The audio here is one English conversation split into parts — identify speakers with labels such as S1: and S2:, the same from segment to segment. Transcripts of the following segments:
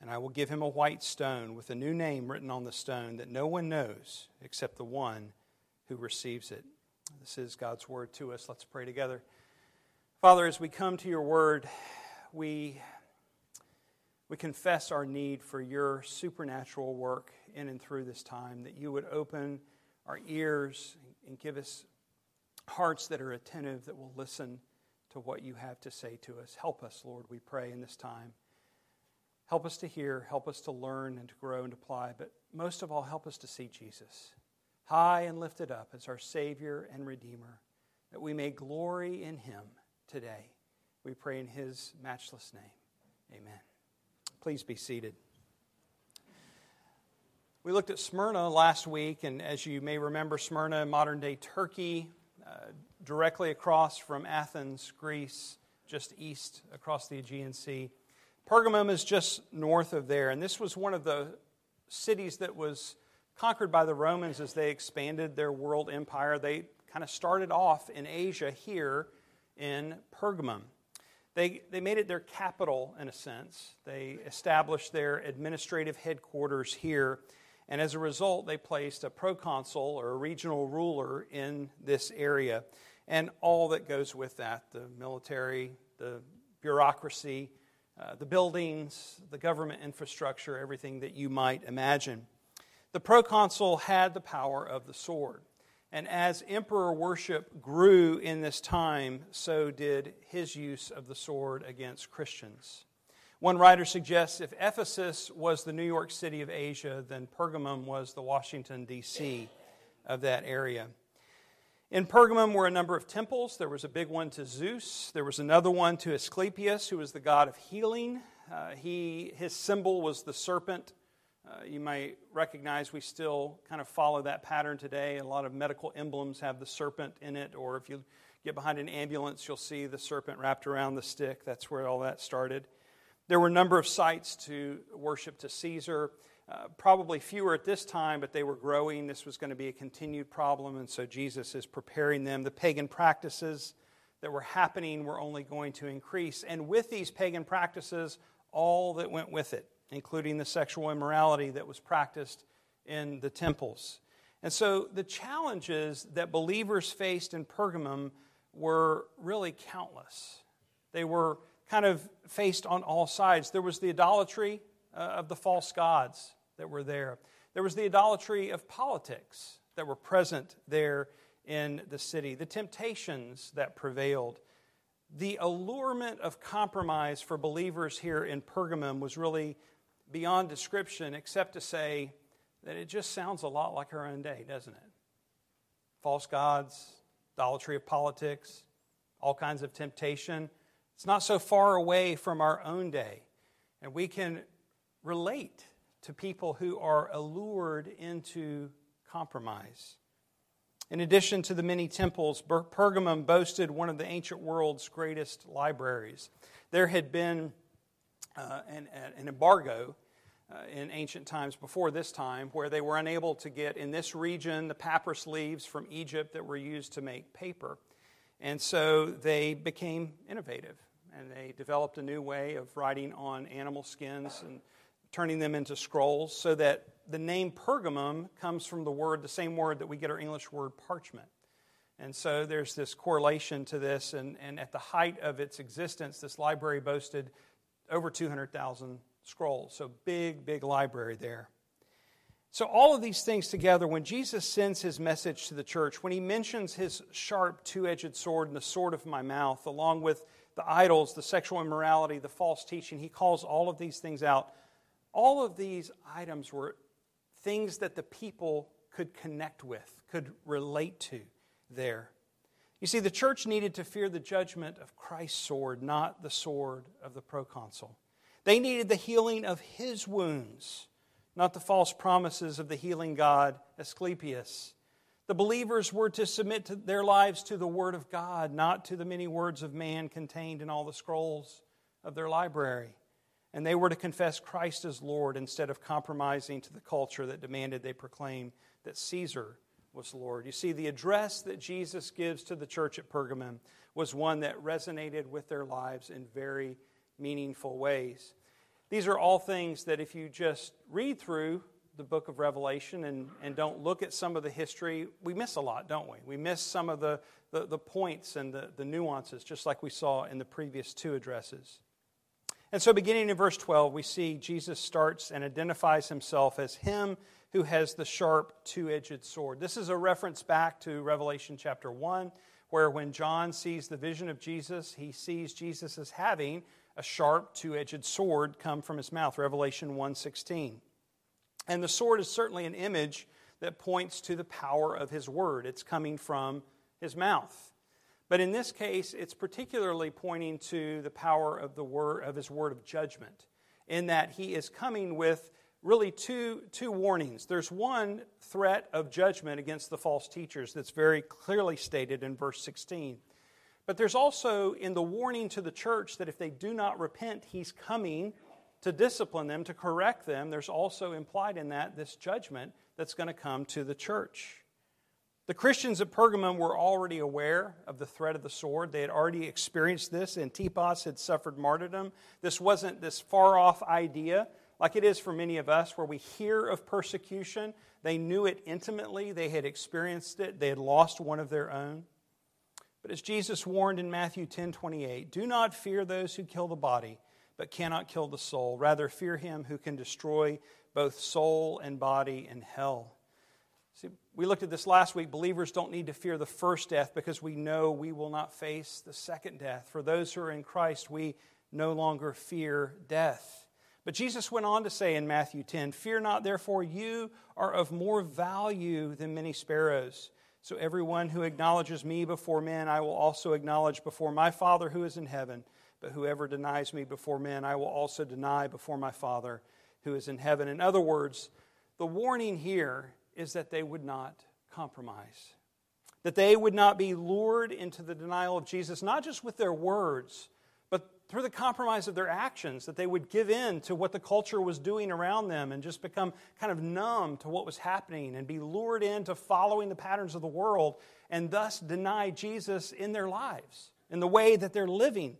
S1: and I will give him a white stone with a new name written on the stone that no one knows except the one who receives it. This is God's word to us. Let's pray together. Father, as we come to your word, we, we confess our need for your supernatural work in and through this time, that you would open our ears and give us hearts that are attentive, that will listen to what you have to say to us. Help us, Lord, we pray in this time. Help us to hear, help us to learn and to grow and apply, but most of all, help us to see Jesus high and lifted up as our Savior and Redeemer, that we may glory in Him today. We pray in His matchless name. Amen. Please be seated. We looked at Smyrna last week, and as you may remember, Smyrna, modern day Turkey, uh, directly across from Athens, Greece, just east across the Aegean Sea. Pergamum is just north of there, and this was one of the cities that was conquered by the Romans as they expanded their world empire. They kind of started off in Asia here in Pergamum. They, they made it their capital in a sense. They established their administrative headquarters here, and as a result, they placed a proconsul or a regional ruler in this area, and all that goes with that the military, the bureaucracy, uh, the buildings, the government infrastructure, everything that you might imagine. The proconsul had the power of the sword. And as emperor worship grew in this time, so did his use of the sword against Christians. One writer suggests if Ephesus was the New York City of Asia, then Pergamum was the Washington, D.C. of that area. In Pergamum were a number of temples. There was a big one to Zeus. There was another one to Asclepius, who was the god of healing. Uh, he, his symbol was the serpent. Uh, you might recognize we still kind of follow that pattern today. A lot of medical emblems have the serpent in it, or if you get behind an ambulance, you'll see the serpent wrapped around the stick. That's where all that started. There were a number of sites to worship to Caesar. Uh, probably fewer at this time, but they were growing. This was going to be a continued problem, and so Jesus is preparing them. The pagan practices that were happening were only going to increase. And with these pagan practices, all that went with it, including the sexual immorality that was practiced in the temples. And so the challenges that believers faced in Pergamum were really countless. They were kind of faced on all sides. There was the idolatry uh, of the false gods that were there. There was the idolatry of politics that were present there in the city, the temptations that prevailed. The allurement of compromise for believers here in Pergamum was really beyond description, except to say that it just sounds a lot like our own day, doesn't it? False gods, idolatry of politics, all kinds of temptation. It's not so far away from our own day. And we can relate to people who are allured into compromise. In addition to the many temples, Pergamum boasted one of the ancient world's greatest libraries. There had been uh, an, an, embargo uh, in ancient times before this time where they were unable to get in this region the papyrus leaves from Egypt that were used to make paper. And so they became innovative and they developed a new way of writing on animal skins and turning them into scrolls, so that the name Pergamum comes from the word, the same word that we get our English word parchment. And so there's this correlation to this, and, and at the height of its existence, this library boasted over 200,000 scrolls. So big, big library there. So, all of these things together, when Jesus sends his message to the church, when he mentions his sharp two edged sword and the sword of my mouth, along with the idols, the sexual immorality, the false teaching, he calls all of these things out. All of these items were things that the people could connect with, could relate to there. You see, the church needed to fear the judgment of Christ's sword, not the sword of the proconsul. They needed the healing of his wounds not the false promises of the healing God, Asclepius. The believers were to submit their lives to the Word of God, not to the many words of man contained in all the scrolls of their library. And they were to confess Christ as Lord instead of compromising to the culture that demanded they proclaim that Caesar was Lord. You see, the address that Jesus gives to the church at Pergamum was one that resonated with their lives in very meaningful ways. These are all things that if you just read through the book of Revelation and, and don't look at some of the history, we miss a lot, don't we? We miss some of the, the, the points and the, the nuances, just like we saw in the previous two addresses. And so, beginning in verse 12, we see Jesus starts and identifies himself as him who has the sharp two edged sword. This is a reference back to Revelation chapter 1, where when John sees the vision of Jesus, he sees Jesus as having a sharp two-edged sword come from his mouth revelation 1.16 and the sword is certainly an image that points to the power of his word. It's coming from his mouth but in this case it's particularly pointing to the power of the word of his word of judgment in that he is coming with really two, two warnings there's one threat of judgment against the false teachers that's very clearly stated in verse 16 but there's also in the warning to the church that if they do not repent, he's coming to discipline them, to correct them. There's also implied in that this judgment that's going to come to the church. The Christians at Pergamum were already aware of the threat of the sword. They had already experienced this. And Antipas had suffered martyrdom. This wasn't this far off idea like it is for many of us, where we hear of persecution. They knew it intimately, they had experienced it, they had lost one of their own. But as Jesus warned in Matthew 10 28, do not fear those who kill the body, but cannot kill the soul. Rather, fear him who can destroy both soul and body in hell. See, we looked at this last week. Believers don't need to fear the first death because we know we will not face the second death. For those who are in Christ, we no longer fear death. But Jesus went on to say in Matthew 10 Fear not, therefore, you are of more value than many sparrows. So everyone who acknowledges me before men, I will also acknowledge before my Father who is in heaven. But whoever denies me before men, I will also deny before my Father who is in heaven. In other words, the warning here is that they would not compromise, that they would not be lured into the denial of Jesus, not just with their words, but through the compromise of their actions, that they would give in to what the culture was doing around them and just become kind of numb to what was happening and be lured into following the patterns of the world and thus deny Jesus in their lives, in the way that they're living,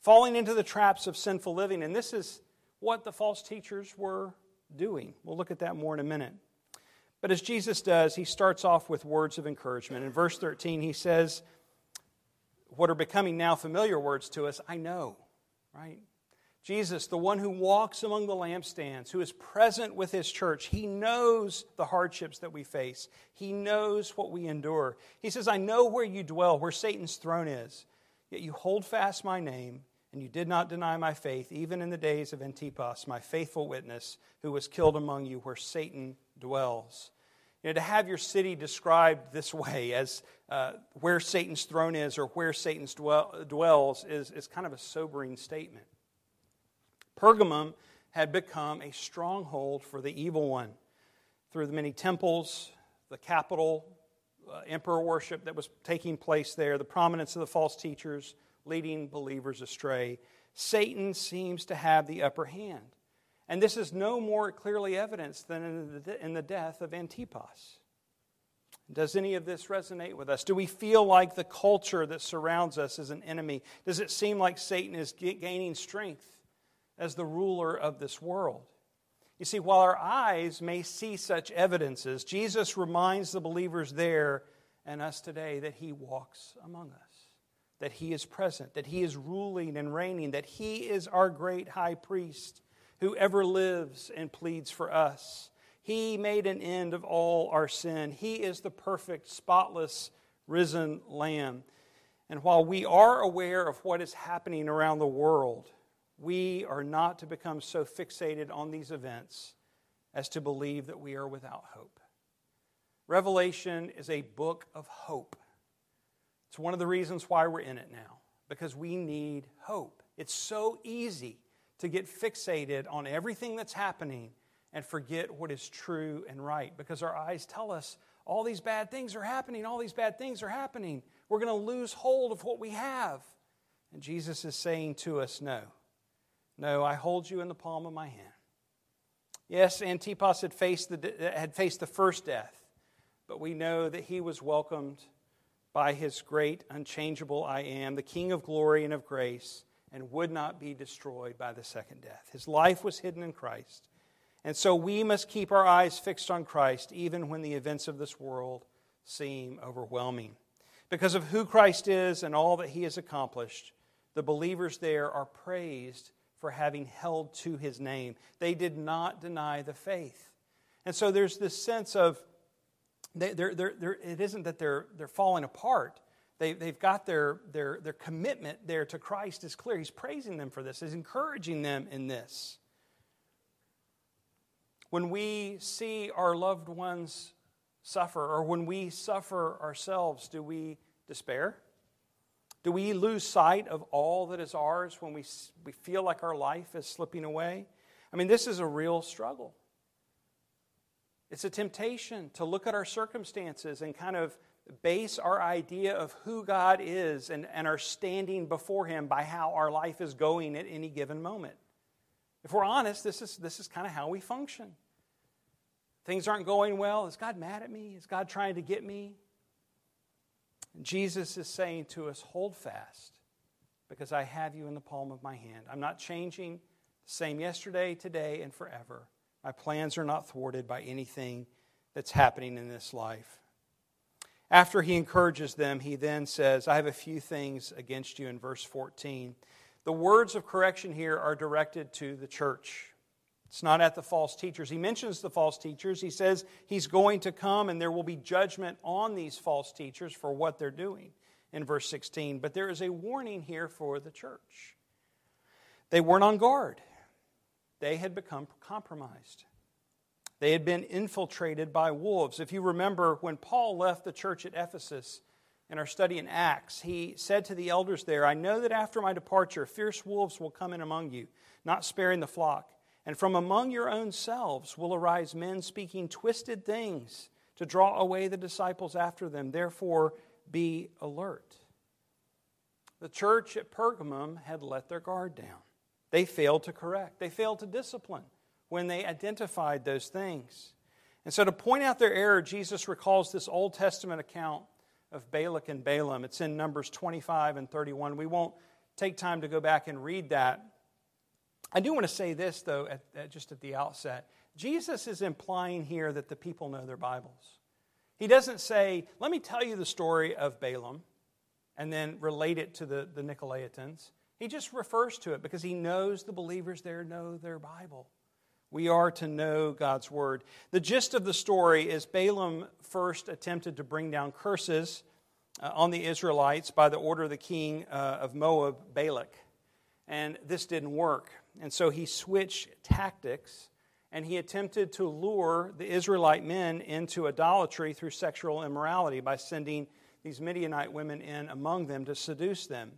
S1: falling into the traps of sinful living. And this is what the false teachers were doing. We'll look at that more in a minute. But as Jesus does, he starts off with words of encouragement. In verse 13, he says, what are becoming now familiar words to us, I know, right? Jesus, the one who walks among the lampstands, who is present with his church, he knows the hardships that we face. He knows what we endure. He says, I know where you dwell, where Satan's throne is. Yet you hold fast my name, and you did not deny my faith, even in the days of Antipas, my faithful witness, who was killed among you, where Satan dwells. You know, to have your city described this way, as uh, where Satan's throne is or where Satan dwell, dwells, is, is kind of a sobering statement. Pergamum had become a stronghold for the evil one through the many temples, the capital, uh, emperor worship that was taking place there, the prominence of the false teachers leading believers astray. Satan seems to have the upper hand. And this is no more clearly evidenced than in the, in the death of Antipas. Does any of this resonate with us? Do we feel like the culture that surrounds us is an enemy? Does it seem like Satan is gaining strength as the ruler of this world? You see, while our eyes may see such evidences, Jesus reminds the believers there and us today that he walks among us, that he is present, that he is ruling and reigning, that he is our great high priest who ever lives and pleads for us. He made an end of all our sin. He is the perfect, spotless, risen Lamb. And while we are aware of what is happening around the world, we are not to become so fixated on these events as to believe that we are without hope. Revelation is a book of hope. It's one of the reasons why we're in it now, because we need hope. It's so easy to get fixated on everything that's happening and forget what is true and right, because our eyes tell us all these bad things are happening, all these bad things are happening. We're going to lose hold of what we have. And Jesus is saying to us, No, no, I hold you in the palm of my hand. Yes, Antipas had faced the, had faced the first death, but we know that he was welcomed by his great, unchangeable I am, the King of glory and of grace, and would not be destroyed by the second death. His life was hidden in Christ. And so we must keep our eyes fixed on Christ even when the events of this world seem overwhelming. Because of who Christ is and all that he has accomplished, the believers there are praised for having held to his name. They did not deny the faith. And so there's this sense of they, they're, they're, they're, it isn't that they're, they're falling apart. They, they've got their, their, their commitment there to Christ is clear. He's praising them for this, he's encouraging them in this. When we see our loved ones suffer, or when we suffer ourselves, do we despair? Do we lose sight of all that is ours when we, we feel like our life is slipping away? I mean, this is a real struggle. It's a temptation to look at our circumstances and kind of base our idea of who God is and, and our standing before Him by how our life is going at any given moment. If we're honest, this is, this is kind of how we function. Things aren't going well. Is God mad at me? Is God trying to get me? And Jesus is saying to us, Hold fast, because I have you in the palm of my hand. I'm not changing, the same yesterday, today, and forever. My plans are not thwarted by anything that's happening in this life. After he encourages them, he then says, I have a few things against you in verse 14. The words of correction here are directed to the church. It's not at the false teachers. He mentions the false teachers. He says he's going to come and there will be judgment on these false teachers for what they're doing in verse 16. But there is a warning here for the church. They weren't on guard, they had become compromised. They had been infiltrated by wolves. If you remember, when Paul left the church at Ephesus in our study in Acts, he said to the elders there, I know that after my departure, fierce wolves will come in among you, not sparing the flock. And from among your own selves will arise men speaking twisted things to draw away the disciples after them. Therefore, be alert. The church at Pergamum had let their guard down. They failed to correct, they failed to discipline when they identified those things. And so, to point out their error, Jesus recalls this Old Testament account of Balak and Balaam. It's in Numbers 25 and 31. We won't take time to go back and read that. I do want to say this, though, at, at just at the outset. Jesus is implying here that the people know their Bibles. He doesn't say, Let me tell you the story of Balaam and then relate it to the, the Nicolaitans. He just refers to it because he knows the believers there know their Bible. We are to know God's Word. The gist of the story is Balaam first attempted to bring down curses uh, on the Israelites by the order of the king uh, of Moab, Balak. And this didn't work. And so he switched tactics and he attempted to lure the Israelite men into idolatry through sexual immorality by sending these Midianite women in among them to seduce them.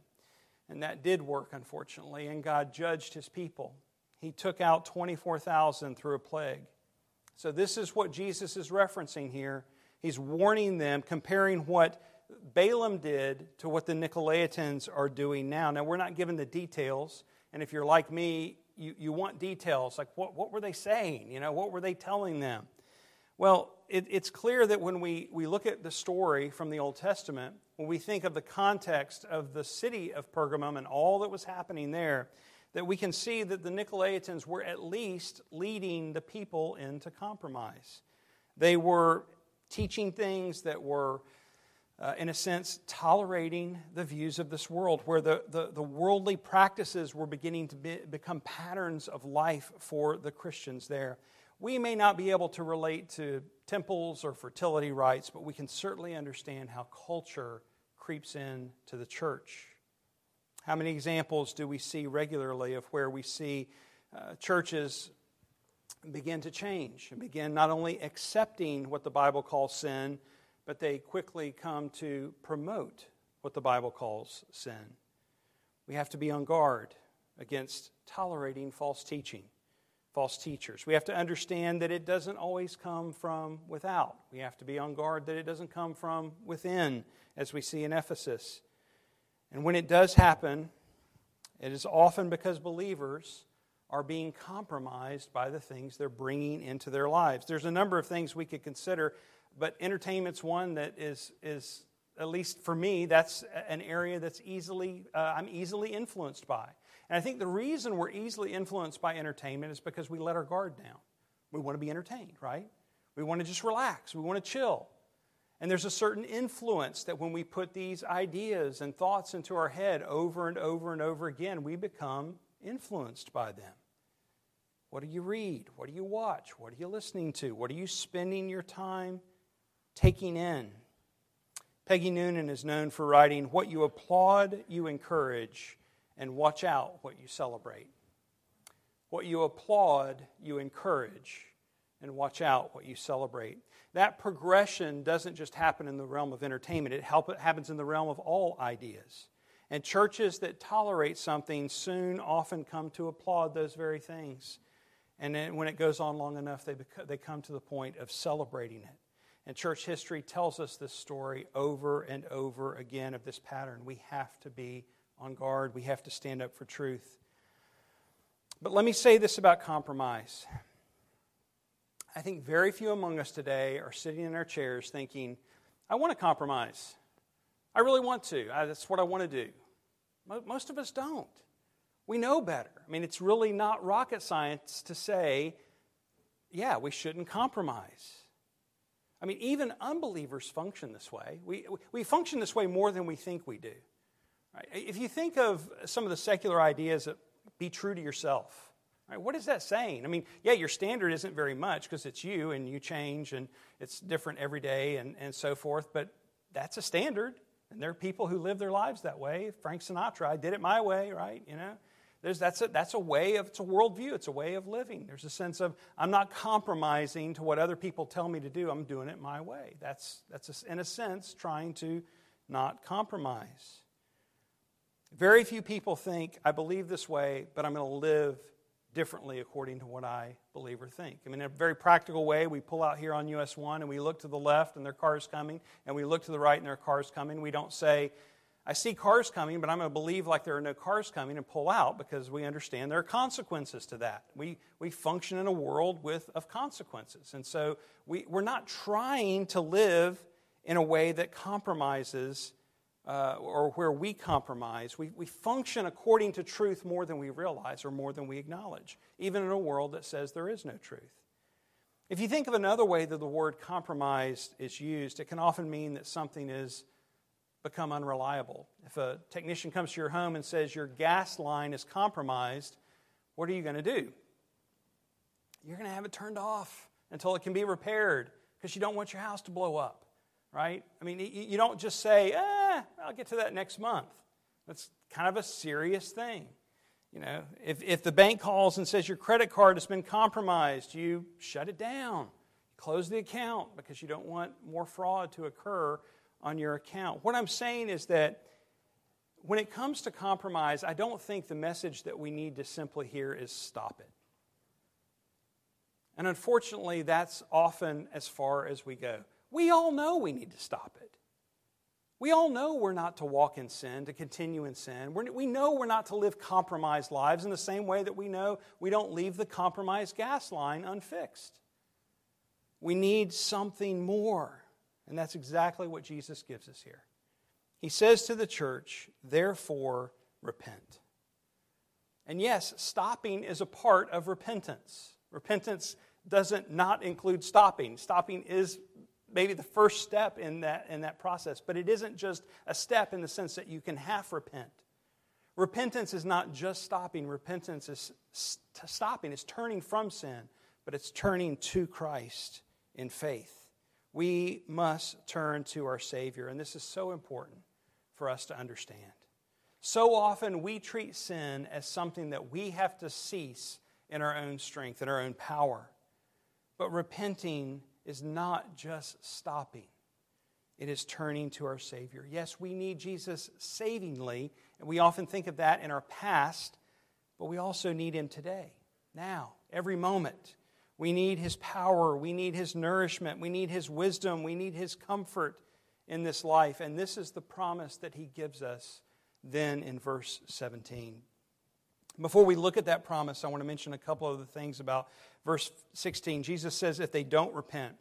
S1: And that did work, unfortunately, and God judged his people. He took out 24,000 through a plague. So, this is what Jesus is referencing here. He's warning them, comparing what Balaam did to what the Nicolaitans are doing now. Now, we're not given the details and if you're like me, you, you want details like what, what were they saying? You know, what were they telling them? Well, it, it's clear that when we, we look at the story from the Old Testament, when we think of the context of the city of Pergamum and all that was happening there, that we can see that the Nicolaitans were at least leading the people into compromise. They were teaching things that were uh, in a sense, tolerating the views of this world, where the, the, the worldly practices were beginning to be, become patterns of life for the Christians there. We may not be able to relate to temples or fertility rites, but we can certainly understand how culture creeps in to the church. How many examples do we see regularly of where we see uh, churches begin to change and begin not only accepting what the Bible calls sin, but they quickly come to promote what the Bible calls sin? We have to be on guard against tolerating false teaching, false teachers. We have to understand that it doesn't always come from without. We have to be on guard that it doesn't come from within, as we see in Ephesus. And when it does happen, it is often because believers are being compromised by the things they're bringing into their lives. There's a number of things we could consider, but entertainment's one that is, is at least for me, that's an area that's easily, uh, I'm easily influenced by. And I think the reason we're easily influenced by entertainment is because we let our guard down. We want to be entertained, right? We want to just relax. We want to chill. And there's a certain influence that when we put these ideas and thoughts into our head over and over and over again, we become influenced by them. What do you read? What do you watch? What are you listening to? What are you spending your time taking in? Peggy Noonan is known for writing, What you applaud, you encourage, and watch out what you celebrate. What you applaud, you encourage, and watch out what you celebrate. That progression doesn't just happen in the realm of entertainment, it happens in the realm of all ideas. And churches that tolerate something soon often come to applaud those very things. And then when it goes on long enough, they, they come to the point of celebrating it. And church history tells us this story over and over again of this pattern. We have to be on guard, we have to stand up for truth. But let me say this about compromise. I think very few among us today are sitting in our chairs thinking, I want to compromise. I really want to. I, that's what I want to do. Most of us don't. We know better. I mean, it's really not rocket science to say, yeah, we shouldn't compromise. I mean, even unbelievers function this way. We, we function this way more than we think we do. Right? If you think of some of the secular ideas that be true to yourself, right, what is that saying? I mean, yeah, your standard isn't very much because it's you and you change and it's different every day and, and so forth, but that's a standard. And there are people who live their lives that way. Frank Sinatra, I did it my way, right? You know? There's, that's, a, that's a way of, it's a worldview, it's a way of living. There's a sense of, I'm not compromising to what other people tell me to do, I'm doing it my way. That's, that's a, in a sense, trying to not compromise. Very few people think, I believe this way, but I'm going to live differently according to what I believe or think. I mean, in a very practical way, we pull out here on US 1 and we look to the left and their car's coming, and we look to the right and their car's coming. We don't say, I see cars coming, but I'm going to believe like there are no cars coming and pull out because we understand there are consequences to that. We, we function in a world with, of consequences. And so we, we're not trying to live in a way that compromises uh, or where we compromise. We, we function according to truth more than we realize or more than we acknowledge, even in a world that says there is no truth. If you think of another way that the word compromised is used, it can often mean that something has become unreliable. If a technician comes to your home and says your gas line is compromised, what are you going to do? You're going to have it turned off until it can be repaired because you don't want your house to blow up, right? I mean, you don't just say, eh, Eh, I'll get to that next month. That's kind of a serious thing. You know, if, if the bank calls and says your credit card has been compromised, you shut it down, close the account because you don't want more fraud to occur on your account. What I'm saying is that when it comes to compromise, I don't think the message that we need to simply hear is stop it. And unfortunately, that's often as far as we go. We all know we need to stop it. We all know we're not to walk in sin, to continue in sin. We're, we know we're not to live compromised lives in the same way that we know we don't leave the compromised gas line unfixed. We need something more. And that's exactly what Jesus gives us here. He says to the church, therefore, repent. And yes, stopping is a part of repentance. Repentance doesn't not include stopping. Stopping is maybe the first step in that, in that process, but it isn't just a step in the sense that you can half repent. Repentance is not just stopping, repentance is st- stopping, it's turning from sin but it's turning to Christ in faith. We must turn to our Savior, and this is so important for us to understand. So often we treat sin as something that we have to cease in our own strength, in our own power. But repenting is not just stopping, it is turning to our Savior. Yes, we need Jesus savingly, and we often think of that in our past, but we also need Him today, now, every moment. We need His power, we need His nourishment, we need His wisdom, we need His comfort in this life. And this is the promise that He gives us then in verse 17. Before we look at that promise, I want to mention a couple of the things about verse 16. Jesus says, if they don't repent,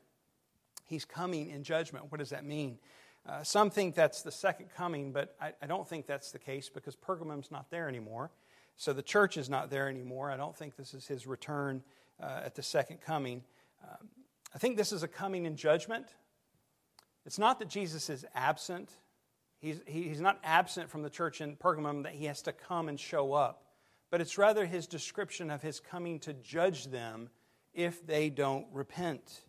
S1: He's coming in judgment. What does that mean? Uh, some think that's the second coming, but I, I, don't think that's the case because Pergamum's not there anymore. So the church is not there anymore. I don't think this is his return uh, at the second coming. Um, I think this is a coming in judgment. It's not that Jesus is absent. He's, he's not absent from the church in Pergamum that he has to come and show up, but it's rather his description of his coming to judge them if they don't repent.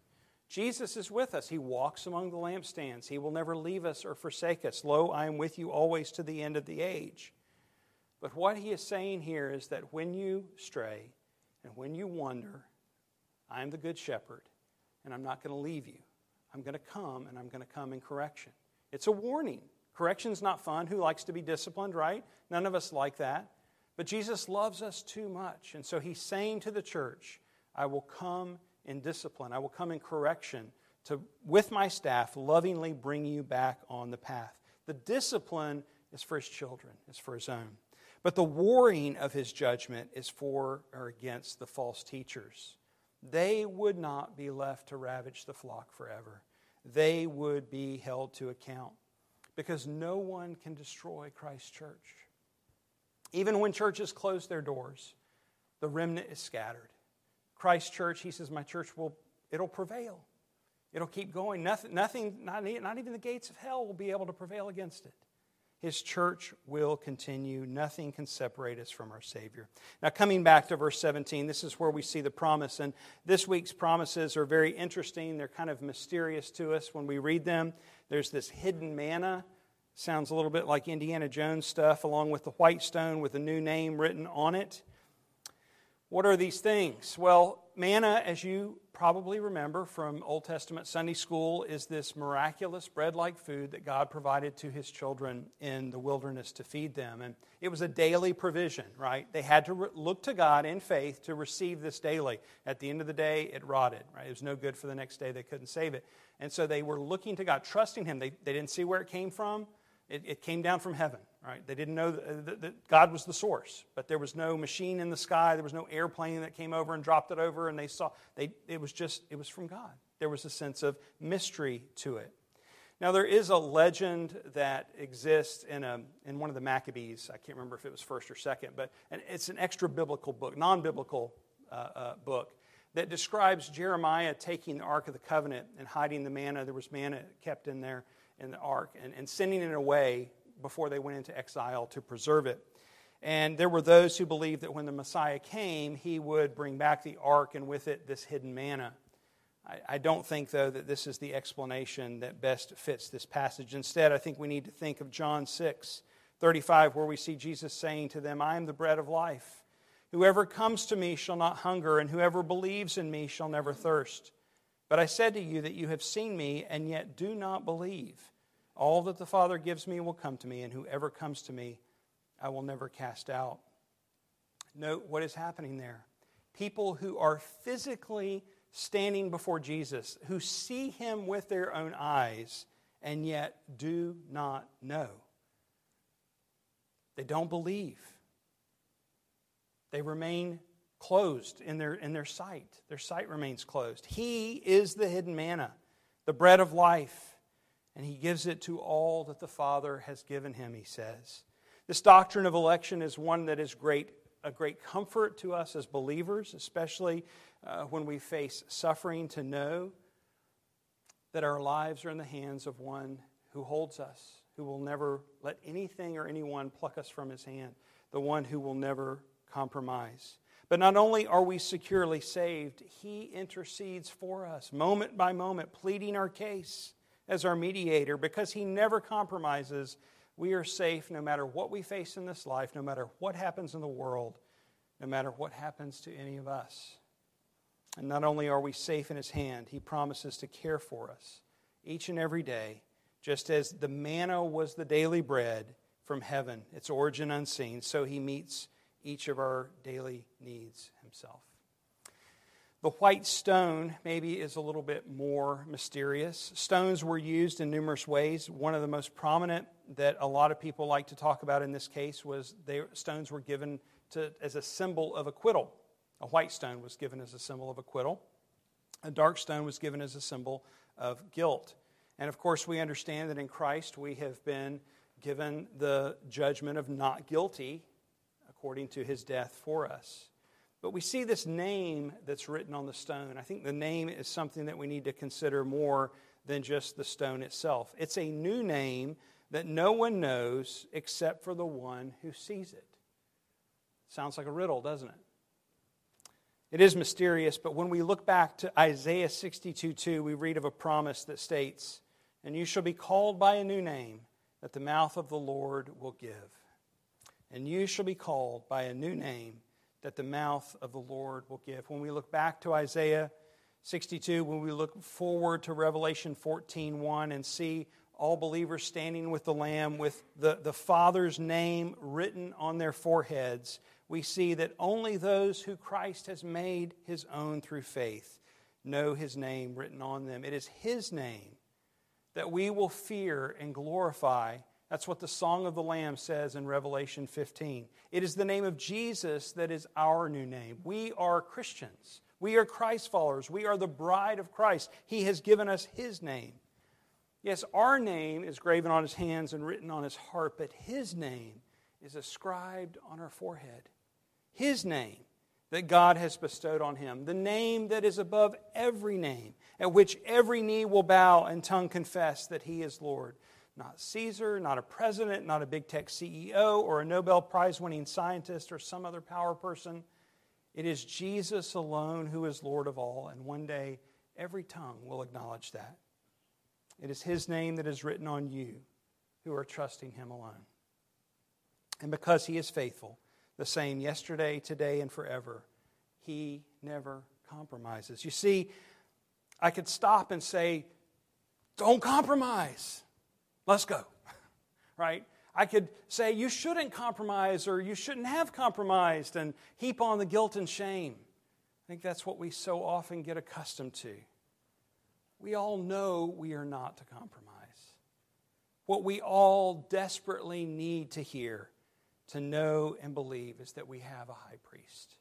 S1: Jesus is with us. He walks among the lampstands. He will never leave us or forsake us. Lo, I am with you always to the end of the age. But what he is saying here is that when you stray and when you wander, I am the good shepherd, and I'm not going to leave you. I'm going to come, and I'm going to come in correction. It's a warning. Correction's not fun. Who likes to be disciplined, right? None of us like that. But Jesus loves us too much. And so he's saying to the church, I will come in discipline. I will come in correction to, with my staff, lovingly bring you back on the path. The discipline is for his children, it's for his own. But the warring of his judgment is for or against the false teachers. They would not be left to ravage the flock forever. They would be held to account because no one can destroy Christ's church. Even when churches close their doors, the remnant is scattered. Christ Church, he says, my church will, it'll prevail. It'll keep going. Nothing, nothing not, not even the gates of hell will be able to prevail against it. His church will continue. Nothing can separate us from our Savior. Now, coming back to verse 17, this is where we see the promise. And this week's promises are very interesting. They're kind of mysterious to us when we read them. There's this hidden manna. Sounds a little bit like Indiana Jones stuff, along with the white stone with a new name written on it. What are these things? Well, manna, as you probably remember from Old Testament Sunday school, is this miraculous bread like food that God provided to his children in the wilderness to feed them. And it was a daily provision, right? They had to look to God in faith to receive this daily. At the end of the day, it rotted, right? It was no good for the next day. They couldn't save it. And so they were looking to God, trusting Him. They, they didn't see where it came from, it, it came down from heaven, right? They didn't know that, that, God was the source, but there was no machine in the sky. There was no airplane that came over and dropped it over, and they saw. They, it was just, it was from God. There was a sense of mystery to it. Now, there is a legend that exists in, a, in one of the Maccabees. I can't remember if it was first or second, but it's an extra biblical book, non biblical uh, uh, book, that describes Jeremiah taking the Ark of the Covenant and hiding the manna. There was manna kept in there in the ark and, and sending it away before they went into exile to preserve it. And there were those who believed that when the Messiah came, he would bring back the ark and with it this hidden manna. I, I don't think, though, that this is the explanation that best fits this passage. Instead, I think we need to think of John 6 35, where we see Jesus saying to them, I am the bread of life. Whoever comes to me shall not hunger, and whoever believes in me shall never thirst. But I said to you that you have seen me, and yet do not believe. All that the Father gives me will come to me, and whoever comes to me, I will never cast out. Note what is happening there. People who are physically standing before Jesus, who see him with their own eyes, and yet do not know. They don't believe. They remain closed in their, in their sight. Their sight remains closed. He is the hidden manna, the bread of life, and He gives it to all that the Father has given Him, He says. This doctrine of election is one that is great, a great comfort to us as believers, especially uh, when we face suffering, to know that our lives are in the hands of one who holds us, who will never let anything or anyone pluck us from His hand, the one who will never compromise. But not only are we securely saved, He intercedes for us moment by moment, pleading our case as our mediator because He never compromises. We are safe no matter what we face in this life, no matter what happens in the world, no matter what happens to any of us. And not only are we safe in His hand, He promises to care for us each and every day, just as the manna was the daily bread from heaven, its origin unseen, so He meets each of our daily needs Himself. The white stone maybe is a little bit more mysterious. Stones were used in numerous ways. One of the most prominent that a lot of people like to talk about in this case was they, stones were given to, as a symbol of acquittal. A white stone was given as a symbol of acquittal. A dark stone was given as a symbol of guilt. And of course, we understand that in Christ we have been given the judgment of not guilty according to his death for us. But we see this name that's written on the stone. I think the name is something that we need to consider more than just the stone itself. It's a new name that no one knows except for the one who sees it. Sounds like a riddle, doesn't it? It is mysterious, but when we look back to Isaiah 62 2, we read of a promise that states, And you shall be called by a new name that the mouth of the Lord will give. And you shall be called by a new name that the mouth of the Lord will give. When we look back to Isaiah 62, when we look forward to Revelation 14 1 and see all believers standing with the Lamb with the, the Father's name written on their foreheads, we see that only those who Christ has made his own through faith know his name written on them. It is his name that we will fear and glorify that's what the Song of the Lamb says in Revelation 15. It is the name of Jesus that is our new name. We are Christians. We are Christ followers. We are the bride of Christ. He has given us His name. Yes, our name is graven on His hands and written on His heart, but His name is ascribed on our forehead. His name that God has bestowed on Him, the name that is above every name, at which every knee will bow and tongue confess that He is Lord not Caesar, not a president, not a big tech CEO or a Nobel Prize winning scientist or some other power person. It is Jesus alone who is Lord of all, and one day every tongue will acknowledge that. It is His name that is written on you who are trusting Him alone. And because He is faithful, the same yesterday, today, and forever, He never compromises. You see, I could stop and say, don't compromise. Let's go. right? I could say, you shouldn't compromise or you shouldn't have compromised and heap on the guilt and shame. I think that's what we so often get accustomed to. We all know we are not to compromise. What we all desperately need to hear, to know and believe, is that we have a high priest,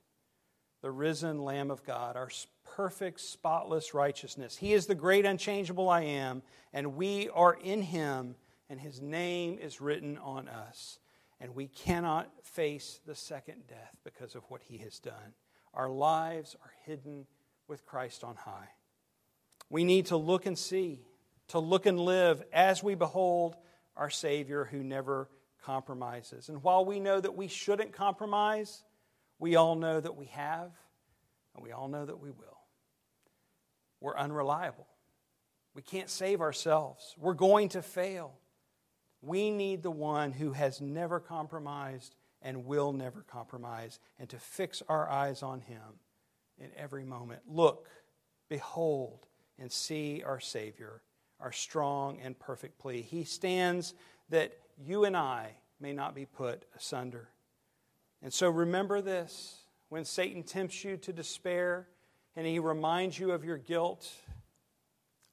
S1: the risen Lamb of God, our perfect, spotless righteousness. He is the great, unchangeable I am, and we are in Him, and His name is written on us. And we cannot face the second death because of what He has done. Our lives are hidden with Christ on high. We need to look and see, to look and live as we behold our Savior who never compromises. And while we know that we shouldn't compromise, we all know that we have, and we all know that we will we're unreliable. We can't save ourselves. We're going to fail. We need the one who has never compromised and will never compromise, and to fix our eyes on him in every moment. Look, behold, and see our Savior, our strong and perfect plea. He stands that you and I may not be put asunder. And so remember this when Satan tempts you to despair, and he reminds you of your guilt,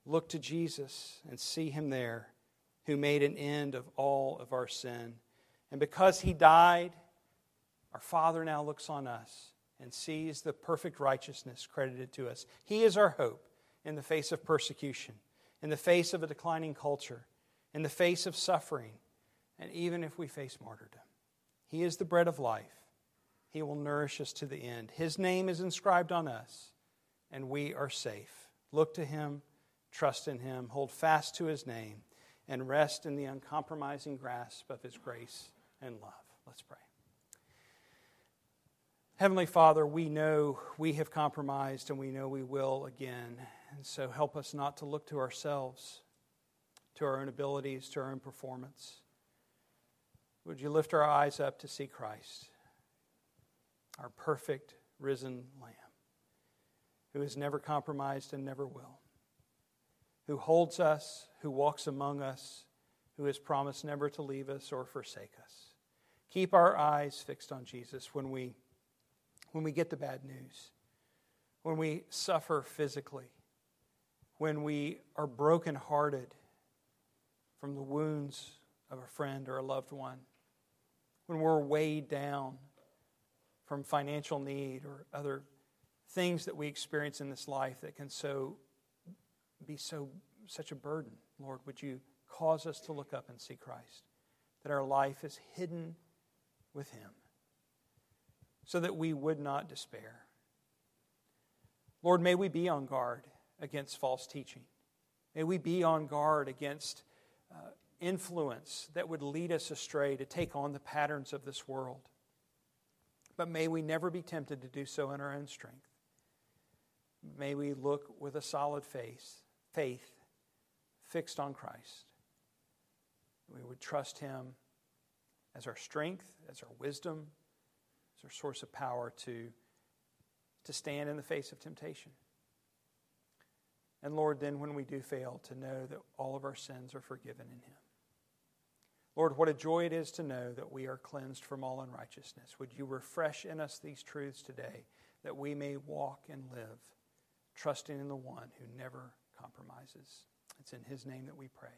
S1: look to Jesus and see him there who made an end of all of our sin. And because he died, our Father now looks on us and sees the perfect righteousness credited to us. He is our hope in the face of persecution, in the face of a declining culture, in the face of suffering, and even if we face martyrdom. He is the bread of life. He will nourish us to the end. His name is inscribed on us and we are safe. Look to Him, trust in Him, hold fast to His name, and rest in the uncompromising grasp of His grace and love. Let's pray. Heavenly Father, we know we have compromised and we know we will again. And so help us not to look to ourselves, to our own abilities, to our own performance. Would you lift our eyes up to see Christ, our perfect risen Lamb, who has never compromised and never will, who holds us, who walks among us, who has promised never to leave us or forsake us. Keep our eyes fixed on Jesus when we, when we get the bad news, when we suffer physically, when we are brokenhearted from the wounds of a friend or a loved one, when we're weighed down from financial need or other things that we experience in this life that can so be so such a burden. Lord, would you cause us to look up and see Christ, that our life is hidden with Him, so that we would not despair. Lord, may we be on guard against false teaching. May we be on guard against uh, influence that would lead us astray to take on the patterns of this world. But may we never be tempted to do so in our own strength. May we look with a solid face, faith fixed on Christ. We would trust Him as our strength, as our wisdom, as our source of power to, to stand in the face of temptation. And Lord, then when we do fail, to know that all of our sins are forgiven in Him. Lord, what a joy it is to know that we are cleansed from all unrighteousness. Would you refresh in us these truths today that we may walk and live, trusting in the one who never compromises? It's in His name that we pray.